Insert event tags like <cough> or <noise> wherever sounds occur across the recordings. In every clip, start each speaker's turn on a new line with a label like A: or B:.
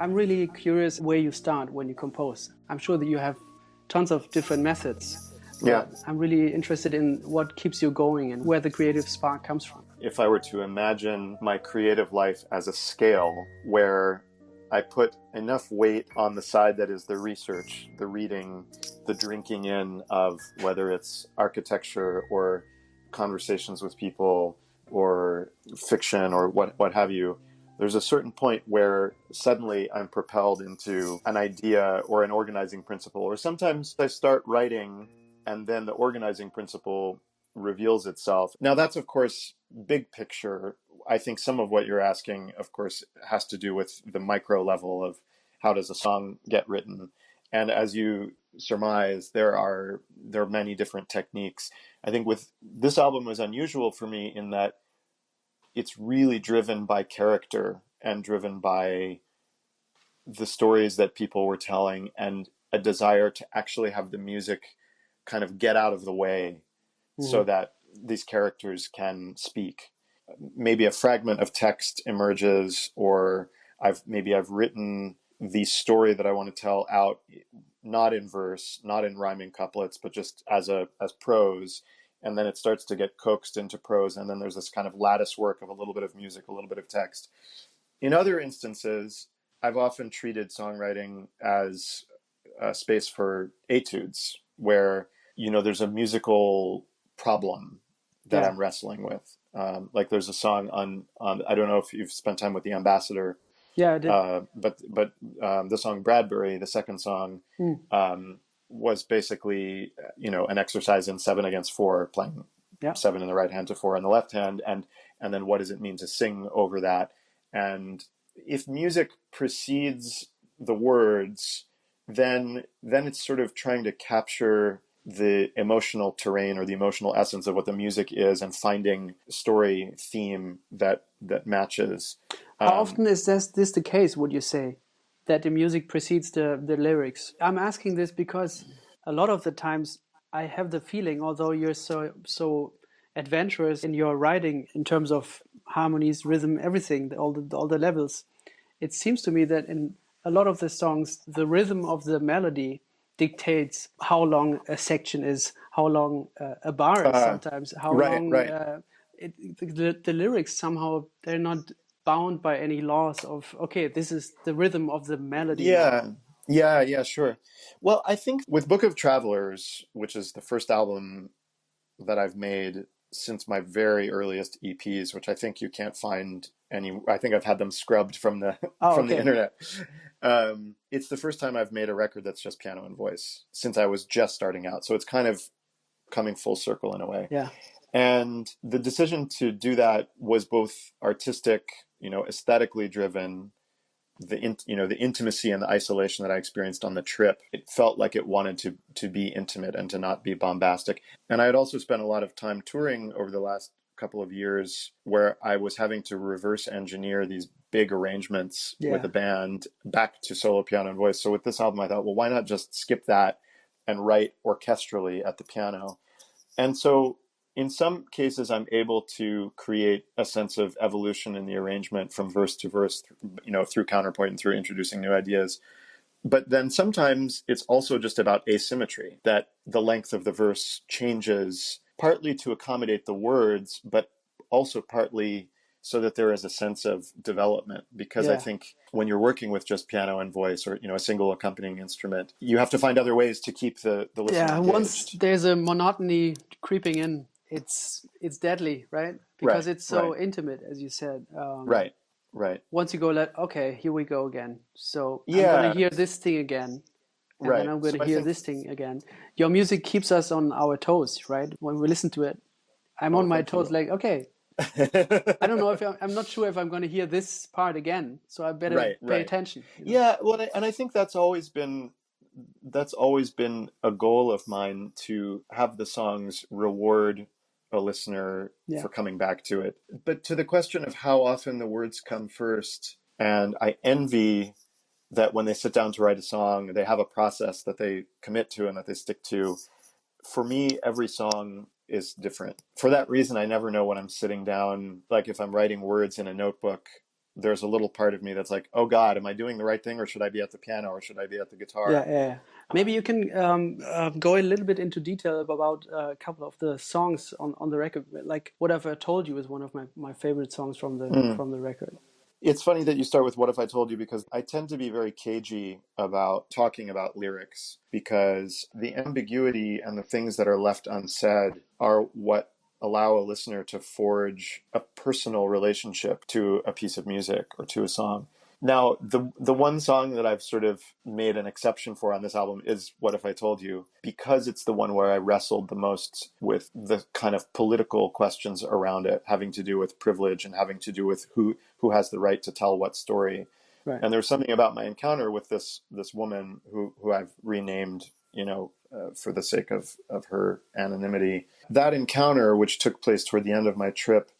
A: I'm really curious where you start when you compose. I'm sure that you have tons of different methods.
B: Yeah.
A: I'm really interested in what keeps you going and where the creative spark comes from.
B: If I were to imagine my creative life as a scale where I put enough weight on the side that is the research, the reading, the drinking in of whether it's architecture or conversations with people or fiction or what, what have you, there's a certain point where suddenly I'm propelled into an idea or an organizing principle. Or sometimes I start writing and then the organizing principle reveals itself. Now, that's of course big picture. I think some of what you're asking, of course, has to do with the micro level of how does a song get written. And as you surmise, there are there are many different techniques. I think with this album was unusual for me in that it's really driven by character and driven by the stories that people were telling and a desire to actually have the music kind of get out of the way mm-hmm. so that these characters can speak maybe a fragment of text emerges or i've maybe i've written the story that i want to tell out not in verse not in rhyming couplets but just as a as prose and then it starts to get coaxed into prose and then there's this kind of lattice work of a little bit of music a little bit of text in other instances i've often treated songwriting as a space for etudes where you know there's a musical problem that yeah. i'm wrestling with um, like there's a song on on i don't know if you've spent time with the ambassador
A: yeah I did.
B: Uh, but but um, the song bradbury the second song mm. um, was basically you know an exercise in seven against four, playing yeah. seven in the right hand to four in the left hand, and and then what does it mean to sing over that? And if music precedes the words, then then it's sort of trying to capture the emotional terrain or the emotional essence of what the music is and finding story theme that that matches.
A: How um, often is this this the case? Would you say? That the music precedes the, the lyrics. I'm asking this because a lot of the times I have the feeling, although you're so so adventurous in your writing in terms of harmonies, rhythm, everything, all the all the levels, it seems to me that in a lot of the songs, the rhythm of the melody dictates how long a section is, how long uh, a bar is. Uh, sometimes how
B: right,
A: long
B: right.
A: Uh, it, the, the lyrics somehow they're not bound by any laws of okay this is the rhythm of the melody
B: yeah. Yeah yeah sure. Well i think with book of travelers which is the first album that i've made since my very earliest eps which i think you can't find any i think i've had them scrubbed from the oh, from okay. the internet. Um, it's the first time i've made a record that's just piano and voice since i was just starting out. So it's kind of coming full circle in a way.
A: Yeah.
B: And the decision to do that was both artistic you know, aesthetically driven, the in, you know the intimacy and the isolation that I experienced on the trip, it felt like it wanted to to be intimate and to not be bombastic. And I had also spent a lot of time touring over the last couple of years where I was having to reverse engineer these big arrangements yeah. with a band back to solo piano and voice. So with this album, I thought, well, why not just skip that and write orchestrally at the piano? And so in some cases i'm able to create a sense of evolution in the arrangement from verse to verse you know through counterpoint and through introducing new ideas but then sometimes it's also just about asymmetry that the length of the verse changes partly to accommodate the words but also partly so that there is a sense of development because yeah. i think when you're working with just piano and voice or you know a single accompanying instrument you have to find other ways to keep the the listener
A: yeah
B: engaged.
A: once there's a monotony creeping in it's it's deadly, right? Because right, it's so right. intimate, as you said.
B: Um, right, right.
A: Once you go, let okay, here we go again. So yeah. I'm gonna hear this thing again, and right. then I'm gonna so hear think... this thing again. Your music keeps us on our toes, right? When we listen to it, I'm oh, on my toes. You. Like, okay, I don't know if I'm, I'm, not sure if I'm going to hear this part again, so I better right, pay attention.
B: You know? Yeah, well, and I think that's always been that's always been a goal of mine to have the songs reward a listener yeah. for coming back to it. But to the question of how often the words come first, and I envy that when they sit down to write a song, they have a process that they commit to and that they stick to. For me, every song is different. For that reason, I never know when I'm sitting down, like if I'm writing words in a notebook, there's a little part of me that's like, oh God, am I doing the right thing, or should I be at the piano, or should I be at the guitar?
A: Yeah, yeah. Maybe you can um, uh, go a little bit into detail about uh, a couple of the songs on, on the record. Like "What If I Told You" is one of my, my favorite songs from the mm. from the record.
B: It's funny that you start with What If I Told You because I tend to be very cagey about talking about lyrics because the ambiguity and the things that are left unsaid are what allow a listener to forge a personal relationship to a piece of music or to a song. Now, the the one song that I've sort of made an exception for on this album is "What If I Told You," because it's the one where I wrestled the most with the kind of political questions around it, having to do with privilege and having to do with who who has the right to tell what story. Right. And there's something about my encounter with this this woman who who I've renamed, you know, uh, for the sake of of her anonymity. That encounter, which took place toward the end of my trip,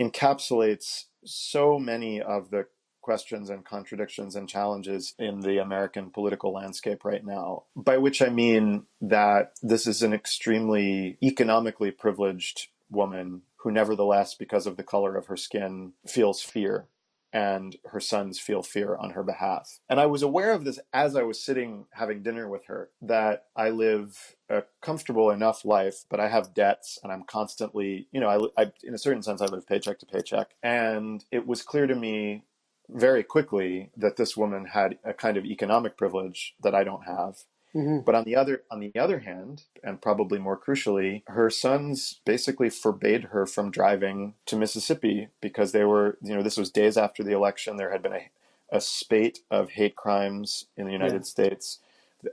B: encapsulates so many of the questions and contradictions and challenges in the American political landscape right now. By which I mean that this is an extremely economically privileged woman who, nevertheless, because of the color of her skin, feels fear and her sons feel fear on her behalf. And I was aware of this as I was sitting having dinner with her that I live a comfortable enough life, but I have debts and I'm constantly, you know, I, I in a certain sense, I live paycheck to paycheck. And it was clear to me very quickly that this woman had a kind of economic privilege that I don't have. Mm-hmm. But on the other on the other hand, and probably more crucially, her sons basically forbade her from driving to Mississippi because they were, you know, this was days after the election. There had been a, a spate of hate crimes in the United yeah. States,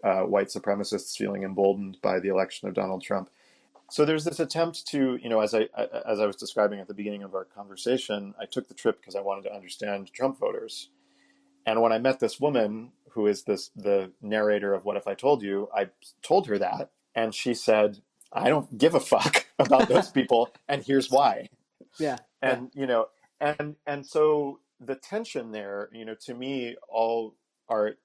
B: uh, white supremacists feeling emboldened by the election of Donald Trump. So there's this attempt to, you know, as I as I was describing at the beginning of our conversation, I took the trip because I wanted to understand Trump voters. And when I met this woman who is this the narrator of What If I Told You, I told her that, and she said, "I don't give a fuck <laughs> about those <laughs> people, and here's why."
A: Yeah.
B: And
A: yeah.
B: you know, and and so the tension there, you know, to me, all art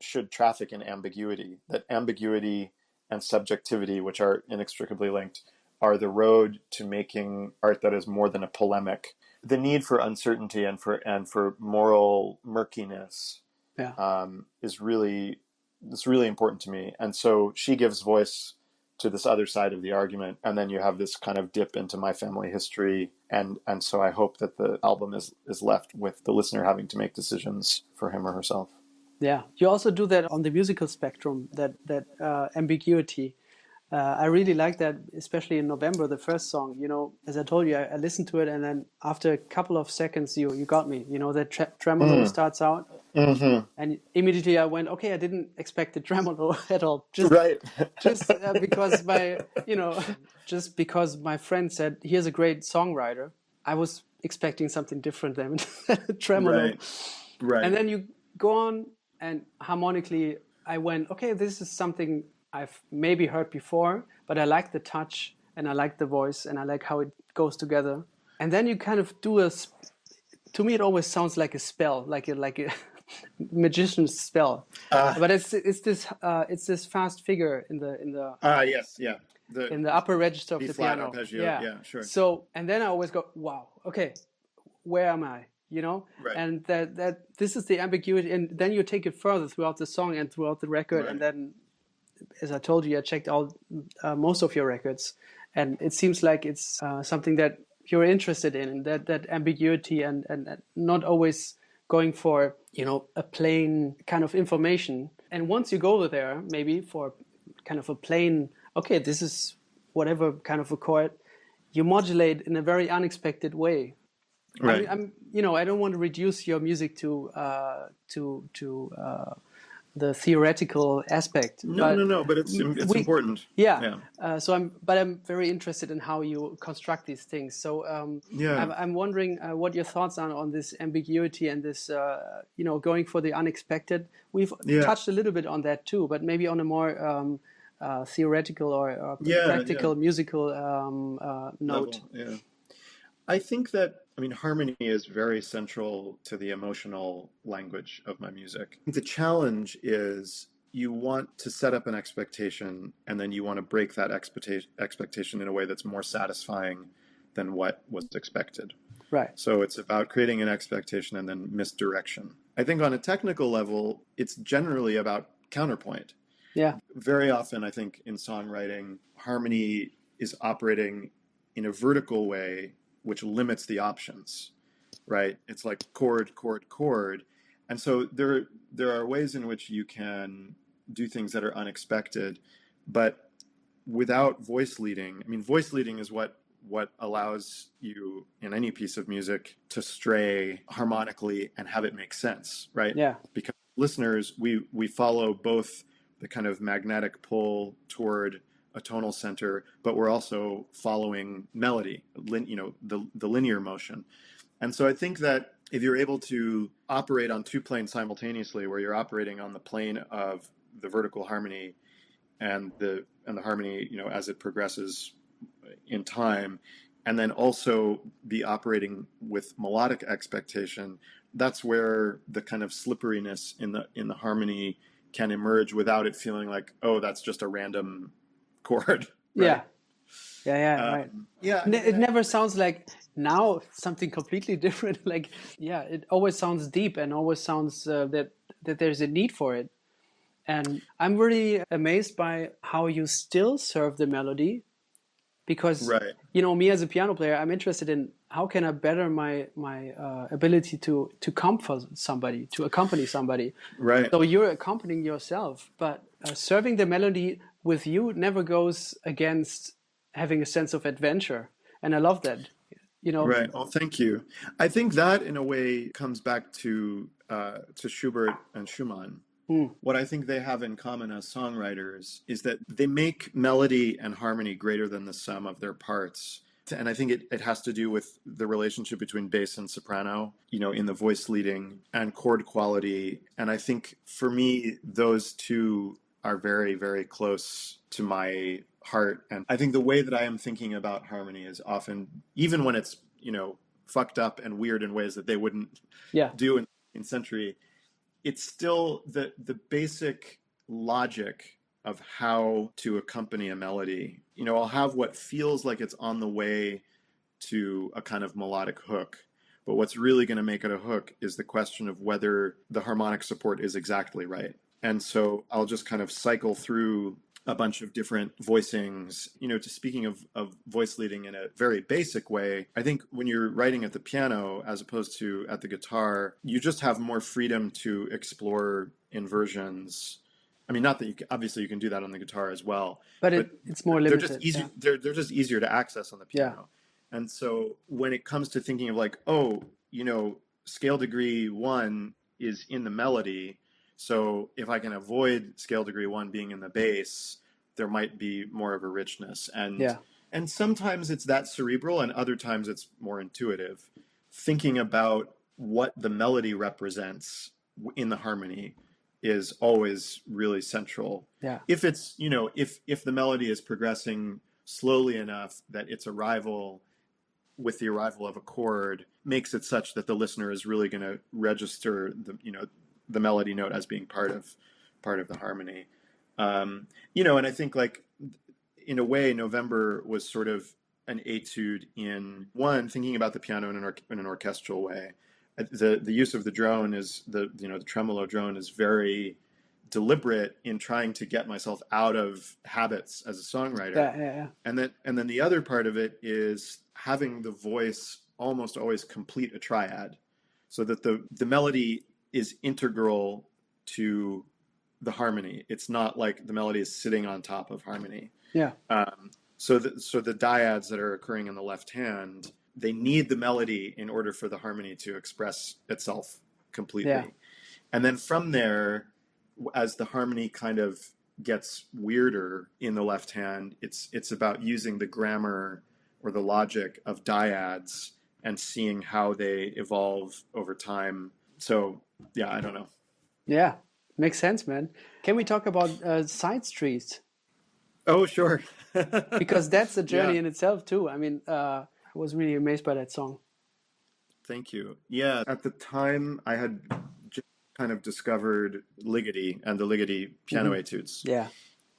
B: should traffic in ambiguity. That ambiguity and subjectivity, which are inextricably linked, are the road to making art that is more than a polemic. The need for uncertainty and for and for moral murkiness
A: yeah.
B: um, is really it's really important to me. And so she gives voice to this other side of the argument, and then you have this kind of dip into my family history, and and so I hope that the album is is left with the listener having to make decisions for him or herself.
A: Yeah, you also do that on the musical spectrum. That that uh, ambiguity. Uh, I really like that, especially in November, the first song. You know, as I told you, I, I, listened to it, and then after a couple of seconds, you you got me. You know, that tre- tremolo mm. starts out,
B: mm-hmm.
A: and immediately I went, okay, I didn't expect the tremolo <laughs> at all.
B: Just right, <laughs>
A: just uh, because my you know, just because my friend said here's a great songwriter. I was expecting something different than <laughs> tremolo.
B: Right. Right.
A: And then you go on and harmonically I went, okay, this is something I've maybe heard before, but I like the touch and I like the voice and I like how it goes together. And then you kind of do a, to me, it always sounds like a spell, like a, like a <laughs> magician's spell. Uh, but it's it's this uh, it's this fast figure in the in the.
B: Ah uh, yes, yeah.
A: The, in the upper register of
B: the
A: piano.
B: Arpeggio, yeah. yeah, sure.
A: So and then I always go, wow, okay, where am I? You know
B: right.
A: and that that this is the ambiguity and then you take it further throughout the song and throughout the record right. and then as i told you i checked out uh, most of your records and it seems like it's uh, something that you're interested in and that that ambiguity and, and and not always going for you know a plain kind of information and once you go there maybe for kind of a plain okay this is whatever kind of a chord you modulate in a very unexpected way
B: Right.
A: I am you know, I don't want to reduce your music to uh, to to uh, the theoretical aspect.
B: No, no, no. But it's it's we, important.
A: Yeah. yeah. Uh, so I'm, but I'm very interested in how you construct these things. So um,
B: yeah,
A: I'm, I'm wondering uh, what your thoughts are on this ambiguity and this, uh, you know, going for the unexpected. We've yeah. touched a little bit on that too, but maybe on a more um, uh, theoretical or, or
B: yeah,
A: practical musical um, uh, note.
B: Level, yeah. I think that I mean, harmony is very central to the emotional language of my music. The challenge is you want to set up an expectation and then you want to break that expectation expectation in a way that's more satisfying than what was expected.
A: Right.
B: So it's about creating an expectation and then misdirection. I think on a technical level, it's generally about counterpoint.
A: Yeah.
B: Very often, I think in songwriting, harmony is operating in a vertical way, which limits the options, right? It's like chord, chord, chord. And so there, there are ways in which you can do things that are unexpected, but without voice leading. I mean, voice leading is what what allows you in any piece of music to stray harmonically and have it make sense, right?
A: Yeah.
B: Because listeners, we we follow both the kind of magnetic pull toward a tonal center, but we're also following melody, lin, you know, the the linear motion. And so I think that if you're able to operate on two planes simultaneously, where you're operating on the plane of the vertical harmony and the and the harmony, you know, as it progresses in time, and then also be operating with melodic expectation, that's where the kind of slipperiness in the in the harmony can emerge without it feeling like, oh, that's just a random chord. <laughs>
A: Right? Yeah. Yeah, yeah, um, right.
B: Yeah.
A: It never sounds like now something completely <laughs> different. Like, yeah, it always sounds deep and always sounds uh, that that there's a need for it. And I'm really amazed by how you still serve the melody because
B: right.
A: you know me as a piano player i'm interested in how can i better my my uh, ability to to comfort somebody to accompany somebody
B: right
A: so you're accompanying yourself but uh, serving the melody with you never goes against having a sense of adventure and i love that you know
B: right Oh, thank you i think that in a way comes back to uh, to schubert and schumann
A: Mm.
B: What I think they have in common as songwriters is that they make melody and harmony greater than the sum of their parts. And I think it, it has to do with the relationship between bass and soprano, you know, in the voice leading and chord quality. And I think for me, those two are very, very close to my heart. And I think the way that I am thinking about harmony is often, even when it's, you know, fucked up and weird in ways that they wouldn't
A: yeah.
B: do in, in Century, it's still the the basic logic of how to accompany a melody. You know, I'll have what feels like it's on the way to a kind of melodic hook. But what's really going to make it a hook is the question of whether the harmonic support is exactly right. And so I'll just kind of cycle through a bunch of different voicings. You know, to speaking of, of voice leading in a very basic way, I think when you're writing at the piano as opposed to at the guitar, you just have more freedom to explore inversions. I mean, not that you can, obviously you can do that on the guitar as well,
A: but, it, it's more limited.
B: They're just easy.
A: Yeah.
B: They're they're just easier to access on the piano.
A: Yeah.
B: And so when it comes to thinking of like, oh, you know, scale degree one is in the melody, so if I can avoid scale degree one being in the bass, there might be more of a richness. And
A: yeah.
B: and sometimes it's that cerebral, and other times it's more intuitive. Thinking about what the melody represents in the harmony is always really central.
A: Yeah.
B: If it's you know if if the melody is progressing slowly enough that its arrival with the arrival of a chord makes it such that the listener is really going to register the you know the melody note as being part of part of the harmony. Um, you know, and I think like in a way, November was sort of an etude in one thinking about the piano in an, or, in an orchestral way. Uh, the the use of the drone is the you know the tremolo drone is very deliberate in trying to get myself out of habits as a songwriter.
A: Yeah, yeah, yeah.
B: And then and then the other part of it is having the voice almost always complete a triad, so that the the melody is integral to the harmony. It's not like the melody is sitting on top of harmony.
A: Yeah.
B: Um, so the, so the dyads that are occurring in the left hand, they need the melody in order for the harmony to express itself completely.
A: Yeah.
B: And then from there, as the harmony kind of gets weirder in the left hand, it's it's about using the grammar or the logic of dyads and seeing how they evolve over time. So yeah, I don't know.
A: Yeah, makes sense, man. Can we talk about uh, side streets?
B: Oh, sure. <laughs>
A: because that's a journey
B: Yeah.
A: in itself too. I mean, uh, I was really amazed by that song.
B: Thank you. Yeah, at the time I had just kind of discovered Ligeti and the Ligeti piano etudes.
A: Yeah,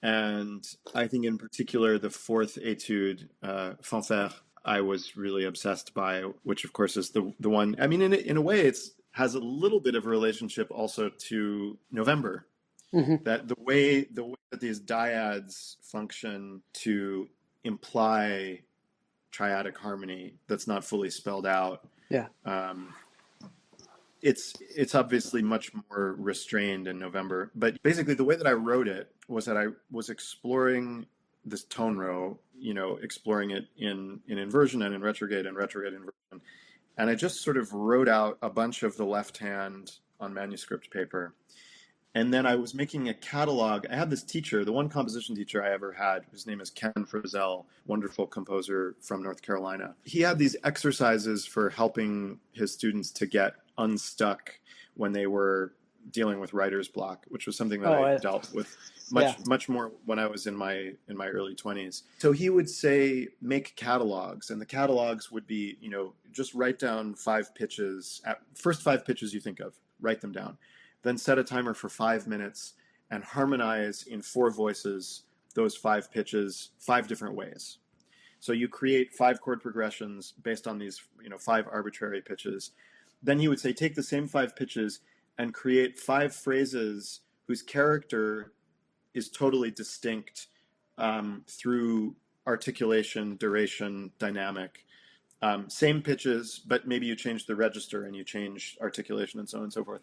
B: And I think in particular the fourth etude, uh, Fanfare, I was really obsessed by, which of course is the the one. I mean, in a, in a way, it's has a little bit of a relationship also to November. Mm-hmm. That the way the way that these dyads function to imply triadic harmony that's not fully spelled out.
A: Yeah. Um,
B: it's it's obviously much more restrained in November. But basically, the way that I wrote it was that I was exploring this tone row, you know, exploring it in in inversion and in retrograde and retrograde inversion, and I just sort of wrote out a bunch of the left hand on manuscript paper. And then I was making a catalog. I had this teacher, the one composition teacher I ever had, whose name is Ken Frazelle, wonderful composer from North Carolina. He had these exercises for helping his students to get unstuck when they were dealing with writer's block, which was something that oh, I, I dealt with much yeah. much more when I was in my in my early 20s. So he would say make catalogs and the catalogs would be, you know, just write down five pitches at first five pitches you think of, write them down. Then set a timer for 5 minutes and harmonize in four voices those five pitches five different ways. So you create five chord progressions based on these, you know, five arbitrary pitches. Then he would say take the same five pitches and create five phrases whose character is totally distinct um, through articulation, duration, dynamic. Um, same pitches, but maybe you change the register and you change articulation and so on and so forth.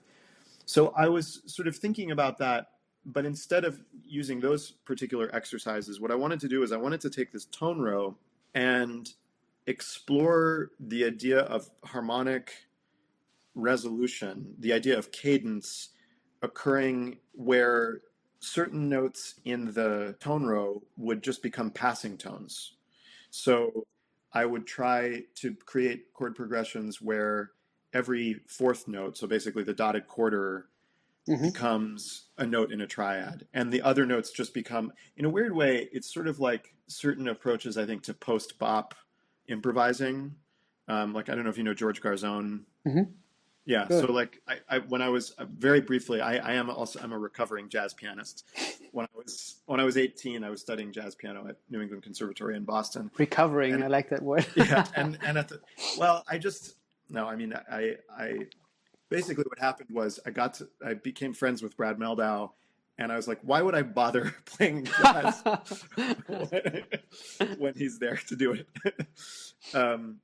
B: So I was sort of thinking about that, but instead of using those particular exercises, what I wanted to do is I wanted to take this tone row and explore the idea of harmonic resolution, the idea of cadence occurring where certain notes in the tone row would just become passing tones. So I would try to create chord progressions where every fourth note, so basically the dotted quarter, mm-hmm. becomes a note in a triad. And the other notes just become, in a weird way, it's sort of like certain approaches, I think, to post bop improvising. Um, like, I don't know if you know George Garzone. Mm-hmm. Yeah. Good. So like I, I, when I was uh, very briefly, I, I am also I'm a recovering jazz pianist. When I was when I was 18, I was studying jazz piano at New England Conservatory in Boston.
A: Recovering, and, I like that word.
B: yeah, <laughs> and and at the well, I just no, I mean I I basically what happened was I got to I became friends with Brad Mehldau, and I was like, why would I bother <laughs> playing jazz <laughs> when, when he's there to do it? um,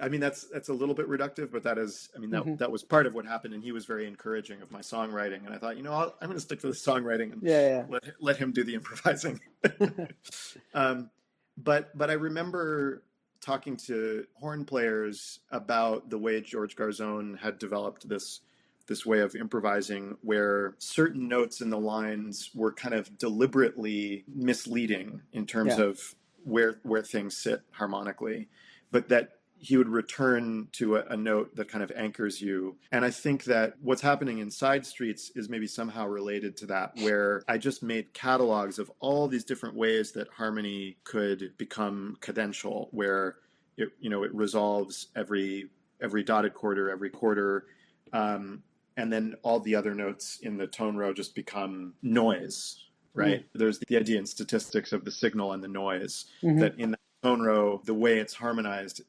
B: I mean, that's that's a little bit reductive, but that is, I mean, that mm-hmm. that was part of what happened, and he was very encouraging of my songwriting. And I thought, you know, i am going to stick to the songwriting and
A: yeah, yeah.
B: let let him do the improvising. <laughs> um, but but I remember talking to horn players about the way George Garzone had developed this this way of improvising where certain notes in the lines were kind of deliberately misleading in terms yeah. of where where things sit harmonically but that he would return to a, a, note that kind of anchors you. And I think that what's happening in Side Streets is maybe somehow related to that, where I just made catalogs of all these different ways that harmony could become cadential, where it, you know, it resolves every every dotted quarter, every quarter. Um, and then all the other notes in the tone row just become noise, right? Mm-hmm. There's the idea in statistics of the signal and the noise mm-hmm. that in the tone row, the way it's harmonized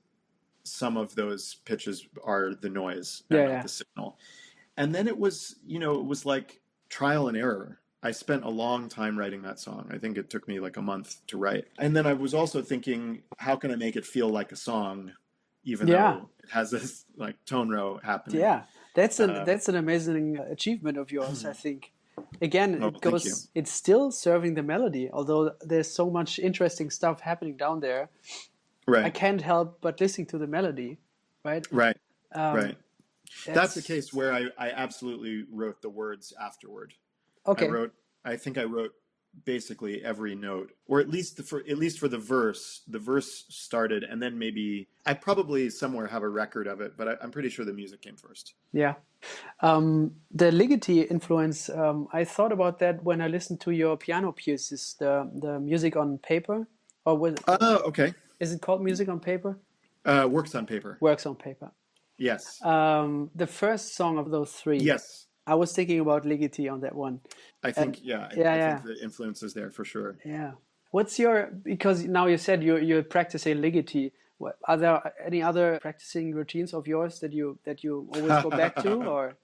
B: some of those pitches are the noise, yeah, yeah. the signal. And then it was, you know, it was like trial and error. I spent a long time writing that song. I think it took me like a month to write. And then I was also thinking, how can I make it feel like a song, even yeah. though it has this like tone row happening?
A: Yeah, that's an uh, that's an amazing achievement of yours. I <clears throat> think. Again, oh, it goes. It's still serving the melody, although there's so much interesting stuff happening down there.
B: Right.
A: I can't help but listening to the melody, right?
B: Right. Um, right. That's, that's the case where I, I absolutely wrote the words afterward.
A: Okay.
B: I wrote. I think I wrote basically every note, or at least for at least for the verse. The verse started, and then maybe I probably somewhere have a record of it, but I, am pretty sure the music came first.
A: Yeah, um, the Ligeti influence. Um, I thought about that when I listened to your piano pieces, the the music on paper, or was.
B: Oh, okay.
A: Is it called Music on Paper?
B: Uh, works on Paper.
A: Works on Paper.
B: Yes.
A: Um, the first song of those three.
B: Yes.
A: I was thinking about Ligeti on that one.
B: I think, and, yeah, I, yeah, I yeah. think the influence is there for sure.
A: Yeah. What's your because now you said you're you're practicing Ligeti. What, are there any other practicing routines of yours that you that you always go back to, <laughs> or?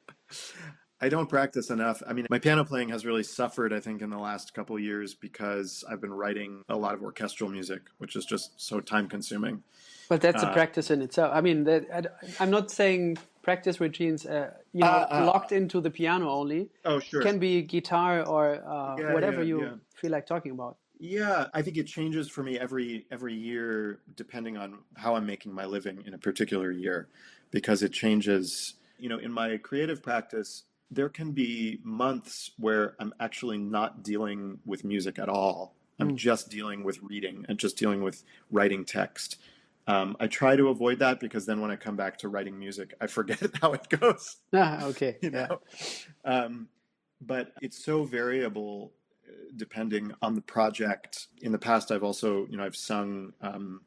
B: I don't practice enough. I mean, my piano playing has really suffered, I think, in the last couple years because I've been writing a lot of orchestral music, which is just so time consuming.
A: But that's uh, a practice in itself. I mean, that, I, am not saying practice routines, uh, you know, uh, uh, locked into the piano only.
B: Oh, sure.
A: It can be guitar or uh, yeah, whatever yeah, you yeah. feel like talking about.
B: Yeah, I think it changes for me every every year depending on how I'm making my living in a particular year, because it changes. You know, in my creative practice, there can be months where I'm actually not dealing with music at all. I'm mm. just dealing with reading and just dealing with writing text. Um, I try to avoid that because then when I come back to writing music, I forget <laughs> how it goes. <laughs>
A: Ah, okay.
B: you know? Yeah. Um, but it's so variable uh, depending on the project. In the past, I've also, you know, I've sung um,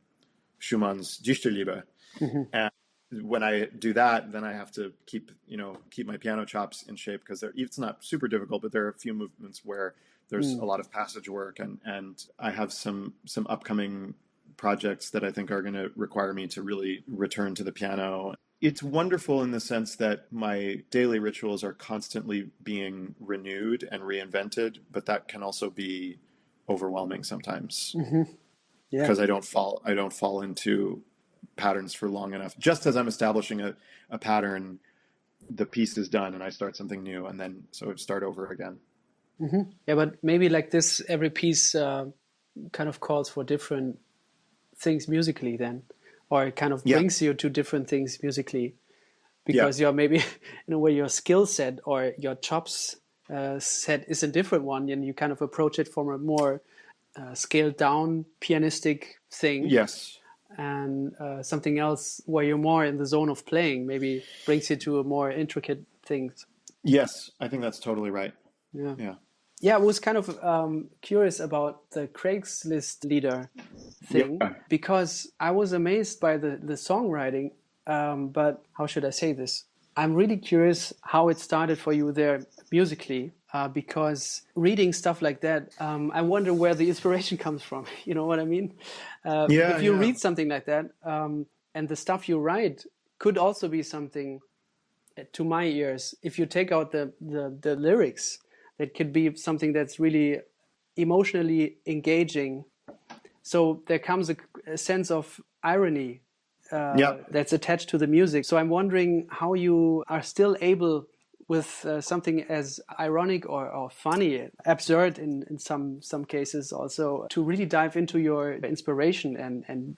B: Schumann's Dichterliebe. Mm-hmm. And when I do that, then I have to keep you know keep my piano chops in shape because it's not super difficult, but there are a few movements where there's mm. a lot of passage work, and and I have some some upcoming projects that I think are going to require me to really return to the piano. It's wonderful in the sense that my daily rituals are constantly being renewed and reinvented, but that can also be overwhelming sometimes. Mm-hmm. Yeah. Because I don't fall I don't fall into patterns for long enough. Just as I'm establishing a, a pattern, the piece is done and I start something new and then so start over again.
A: Mm-hmm. Yeah, but maybe like this, every piece uh, kind of calls for different things musically then, or it kind of brings yeah. you to different things musically because yeah. you're maybe <laughs> in a way your skill set or your chops uh, set is a different one and you kind of approach it from a more uh, scaled down pianistic thing.
B: Yes
A: and uh, something else where you're more in the zone of playing maybe brings you to a more intricate things.
B: Yes, I think that's totally right.
A: Yeah.
B: Yeah.
A: Yeah, I was kind of um, curious about the Craigslistlieder thing yeah. because I was amazed by the, the songwriting. Um, but how should I say this? I'm really curious how it started for you there musically uh, because reading stuff like that, um, I wonder where the <laughs> inspiration comes from. <laughs> You know what I mean? Uh, yeah, if you yeah. read something like that, um, and the stuff you write could also be something, uh, to my ears, if you take out the, the, the lyrics, that could be something that's really emotionally engaging. So there comes a, a sense of irony uh, that's attached to the music. So I'm wondering how you are still able with uh, something as ironic or, or funny, absurd in, in some some cases also, to really dive into your inspiration and, and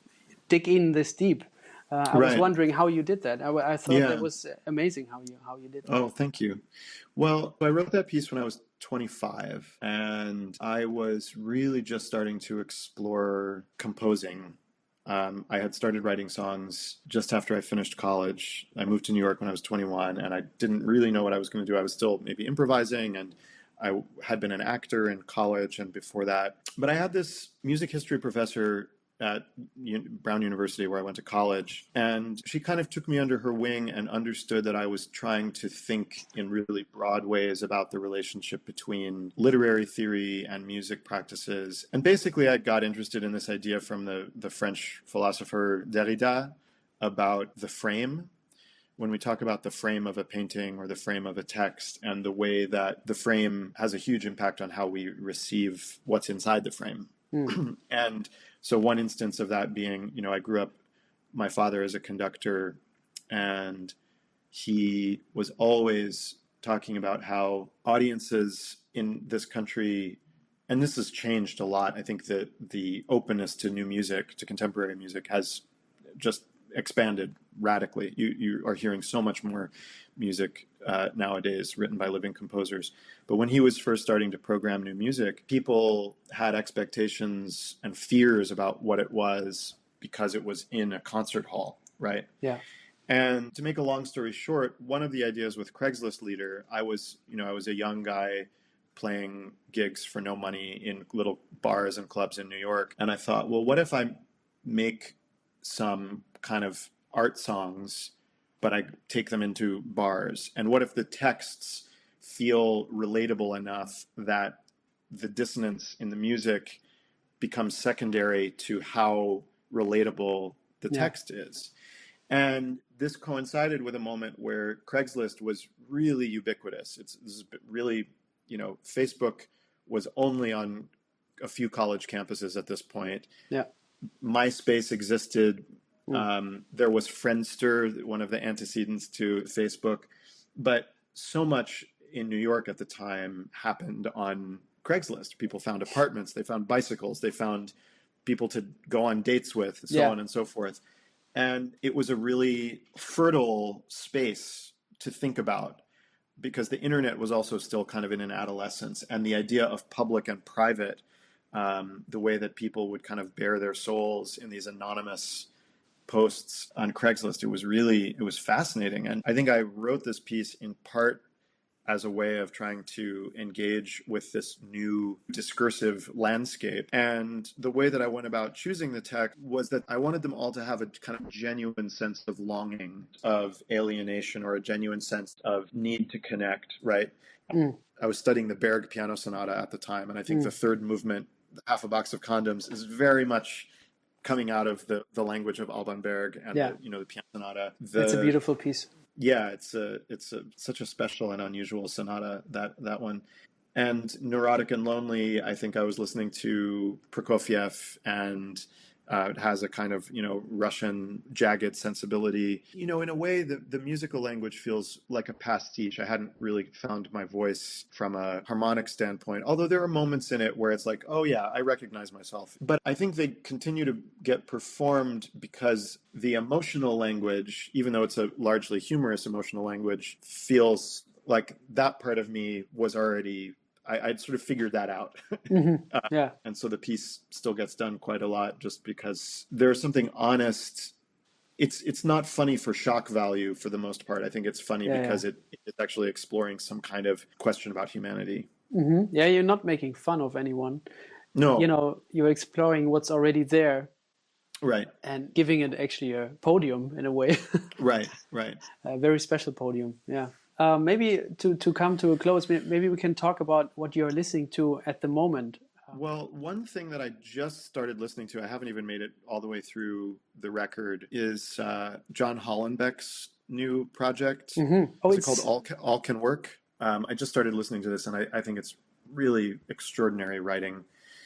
A: dig in this deep. Uh, I right. was wondering how you did that. I, I thought yeah. that was amazing how you how you did that.
B: Oh, thank you. Well, I wrote that piece when I was 25, and I was really just starting to explore composing um, I had started writing songs just after I finished college. I moved to New York when I was 21, and I didn't really know what I was going to do. I was still maybe improvising, and I had been an actor in college and before that. But I had this music history professor at Brown University, where I went to college. And she kind of took me under her wing and understood that I was trying to think in really broad ways about the relationship between literary theory and music practices. And basically, I got interested in this idea from the, the French philosopher Derrida about the frame when we talk about the frame of a painting or the frame of a text and the way that the frame has a huge impact on how we receive what's inside the frame. Mm. <clears throat> and so one instance of that being, you know, I grew up, my father is a conductor, and he was always talking about how audiences in this country, and this has changed a lot. I think that the openness to new music, to contemporary music, has just expanded radically. You you are hearing so much more music uh, nowadays written by living composers. But when he was first starting to program new music, people had expectations and fears about what it was because it was in a concert hall, right?
A: Yeah.
B: And to make a long story short, one of the ideas with Craigslistlieder, I was, you know, I was a young guy playing gigs for no money in little bars and clubs in New York. And I thought, well, what if I make some kind of art songs, but I take them into bars? And what if the texts feel relatable enough that the dissonance in the music becomes secondary to how relatable the
A: Yeah.
B: text is. And this coincided with a moment where Craigslist was really ubiquitous. It's this is really, you know, Facebook was only on a few college campuses at this point.
A: Yeah.
B: MySpace existed.
A: Mm.
B: Um, there was Friendster, one of the antecedents to Facebook, but so much in New York at the time happened on Craigslist. People found apartments, they found bicycles, they found people to go on dates with, so
A: Yeah.
B: on and so forth. And it was a really fertile space to think about because the internet was also still kind of in an adolescence, and the idea of public and private, um, the way that people would kind of bare their souls in these anonymous posts on Craigslist, it was really it was fascinating. And I think I wrote this piece in part as a way of trying to engage with this new discursive landscape. And the way that I went about choosing the text was that I wanted them all to have a kind of genuine sense of longing, of alienation, or a genuine sense of need to connect, right?
A: Mm.
B: I was studying the Berg piano sonata at the time, and I think
A: Mm.
B: the third movement, half a box of condoms, is very much coming out of the, the language of Alban Berg and
A: Yeah.
B: the, you know the piano sonata. The,
A: it's a beautiful piece.
B: yeah, it's a it's a such a special and unusual sonata that that one. And neurotic and lonely, I think I was listening to Prokofiev, and uh, it has a kind of you know Russian jagged sensibility. You know, in a way, the the musical language feels like a pastiche. I hadn't really found my voice from a harmonic standpoint, although there are moments in it where it's like, oh yeah, I recognize myself. But I think they continue to get performed because the emotional language, even though it's a largely humorous emotional language, feels like that part of me was already. I, I'd sort of figured that out. <laughs>
A: hmm yeah.
B: and so the piece still gets done quite a lot just because there's something honest it's it's not funny for shock value for the most part i think it's funny
A: Yeah,
B: because it it's actually exploring some kind of question about humanity
A: hmm Yeah, you're not making fun of anyone.
B: no
A: You know, you're exploring what's already there
B: right
A: and giving it actually a podium in a way, <laughs>
B: right right
A: a very special podium. Yeah. Uh, maybe to, to come to a close, maybe we can talk about what you're listening to at the moment.
B: well one thing that i just started listening to i haven't even made it all the way through the record is uh, john hollenbeck's new project
A: hmm Oh,
B: it
A: it's
B: called All Can, All Can Work? Um, I just started listening to this, and I, I think it's really extraordinary writing.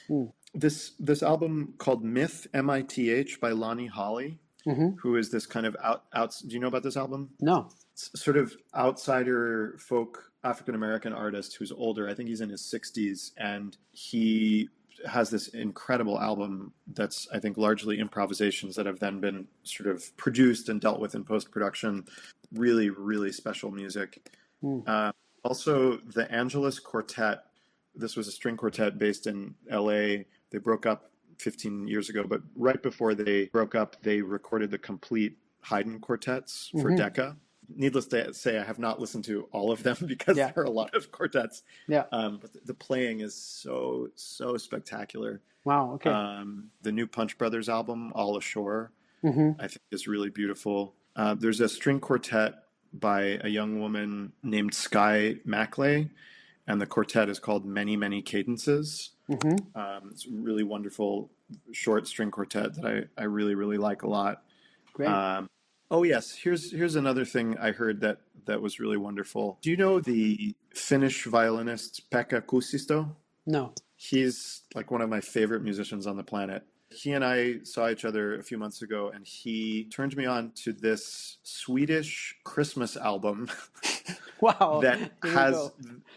A: Hmm.
B: This this album called Myth M I T H by Lonnie Holley,
A: Mhm.
B: who is this kind of out out. Do you know about this album?
A: no.
B: Sort of outsider folk African American artist who's older. I think he's in his sixties, and he has this incredible album that's I think largely improvisations that have then been sort of produced and dealt with in post production. Really, really special music.
A: Hmm.
B: Uh, also, the Angeles Quartet. This was a string quartet based in L.A. They broke up 15 years ago, but right before they broke up, they recorded the complete Haydn quartets for
A: Mhm.
B: Decca. Needless to say, I have not listened to all of them <laughs> because
A: Yeah.
B: there are a lot of quartets.
A: Yeah.
B: Um, but the, playing is so so spectacular.
A: Wow. Okay.
B: Um, the new Punch Brothers album, All Ashore,
A: hmm
B: I think is really beautiful. Uh, there's a string quartet by a young woman named Sky Macklay, and the quartet is called Many Many Cadences.
A: Mm-hmm.
B: Um, it's a really wonderful short string quartet that I, I really really like a lot.
A: Great.
B: Um, oh yes, here's here's another thing I heard that that was really wonderful. Do you know the Finnish violinist Pekka Kuusisto?
A: no.
B: He's like one of my favorite musicians on the planet. He and I saw each other a few months ago, and he turned me on to this Swedish Christmas album <laughs>
A: Wow.
B: that has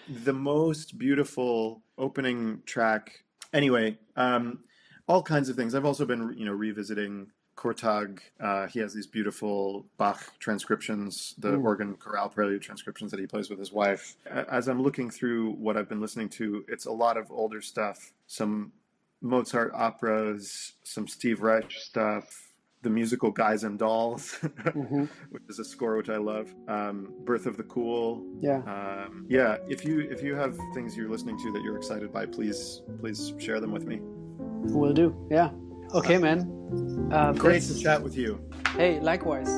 B: the most beautiful opening track. Anyway, um, all kinds of things. I've also been, you know, revisiting Kurtág. Uh, he has these beautiful Bach transcriptions, the
A: Mm.
B: organ chorale prelude transcriptions that he plays with his wife. As I'm looking through what I've been listening to, it's a lot of older stuff, some Mozart operas, some Steve Reich stuff, the musical Guys and Dolls, <laughs>
A: hmm
B: which is a score which I love. Um, Birth of the Cool.
A: Yeah.
B: Um, yeah, if you if you have things you're listening to that you're excited by, please please share them with me.
A: Will do. Yeah. Okay, man. Uh,
B: Great to chat with you.
A: Hey, likewise.